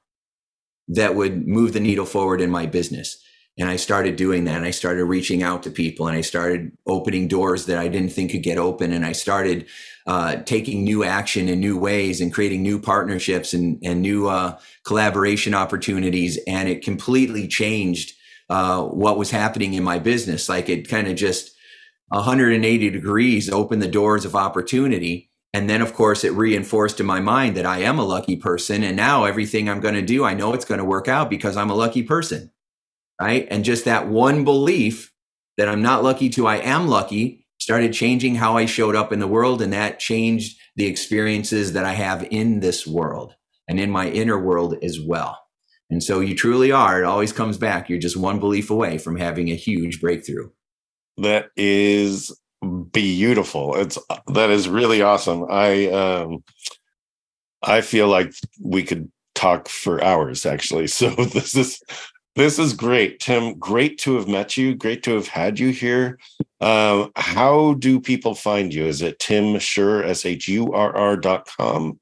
that would move the needle forward in my business? And I started doing that. And I started reaching out to people and I started opening doors that I didn't think could get open. And I started uh, taking new action in new ways and creating new partnerships and, and new uh, collaboration opportunities. And it completely changed uh, what was happening in my business. Like it kind of just 180 degrees opened the doors of opportunity. And then, of course, it reinforced in my mind that I am a lucky person. And now everything I'm going to do, I know it's going to work out because I'm a lucky person right? And just that one belief that I'm not lucky to I am lucky started changing how I showed up in the world. And that changed the experiences that I have in this world and in my inner world as well. And so you truly are, it always comes back. You're just one belief away from having a huge breakthrough. That is beautiful. It's that is really awesome. I um I feel like we could talk for hours actually. So this is this is great, Tim. Great to have met you. Great to have had you here. Uh, how do people find you? Is it Tim Shurr, S H U R R dot com?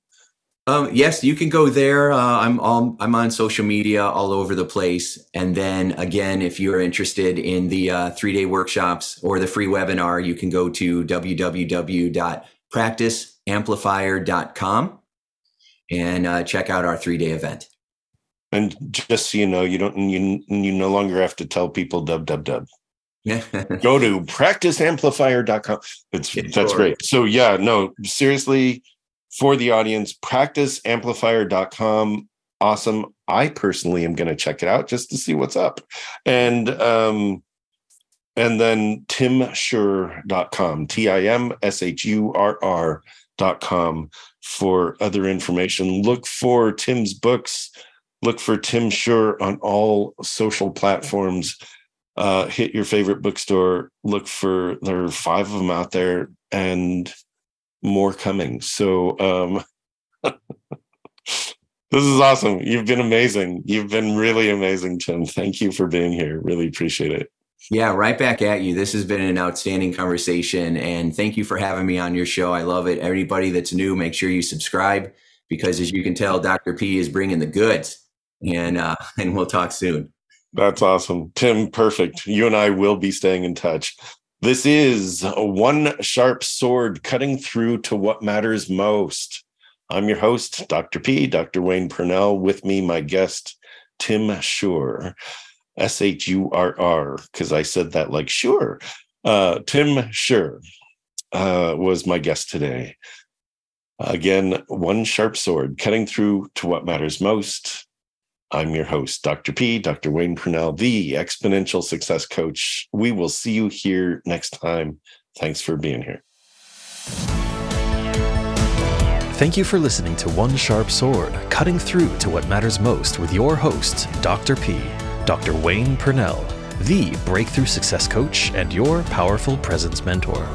Um, yes, you can go there. Uh, I'm all, I'm on social media all over the place. And then again, if you're interested in the uh, three day workshops or the free webinar, you can go to www.practiceamplifier.com and uh, check out our three day event. And just so you know, you don't you you no longer have to tell people dub dub dub. Go to practiceamplifier.com. It's yeah, that's sure. great. So yeah, no, seriously, for the audience, practiceamplifier.com. Awesome. I personally am going to check it out just to see what's up. And um and then timshurr.com, T I M S H U R R.com for other information. Look for Tim's books look for Tim Shurr on all social platforms. Uh, hit your favorite bookstore. Look for there are five of them out there, and more coming. So um, this is awesome. You've been amazing. You've been really amazing, Tim. Thank you for being here. Really appreciate it. Yeah, right back at you. This has been an outstanding conversation. And thank you for having me on your show. I love it. Everybody that's new, make sure you subscribe because as you can tell, Dr. P is bringing the goods and uh, and we'll talk soon. That's awesome. Tim, perfect. You and I will be staying in touch. This is one sharp sword cutting through to what matters most. I'm your host, Dr. P, Dr. Wayne Purnell. With me, my guest, Tim Shurr, S H U R R, because I said that like sure. Uh, Tim Shurr uh, was my guest today. Again, one sharp sword cutting through to what matters most. I'm your host, Dr. P, Dr. Wayne Purnell, the exponential success coach. We will see you here next time. Thanks for being here. Thank you for listening to One Sharp Sword, cutting through to what matters most with your host, Dr. P, Dr. Wayne Purnell, the breakthrough success coach and your powerful presence mentor.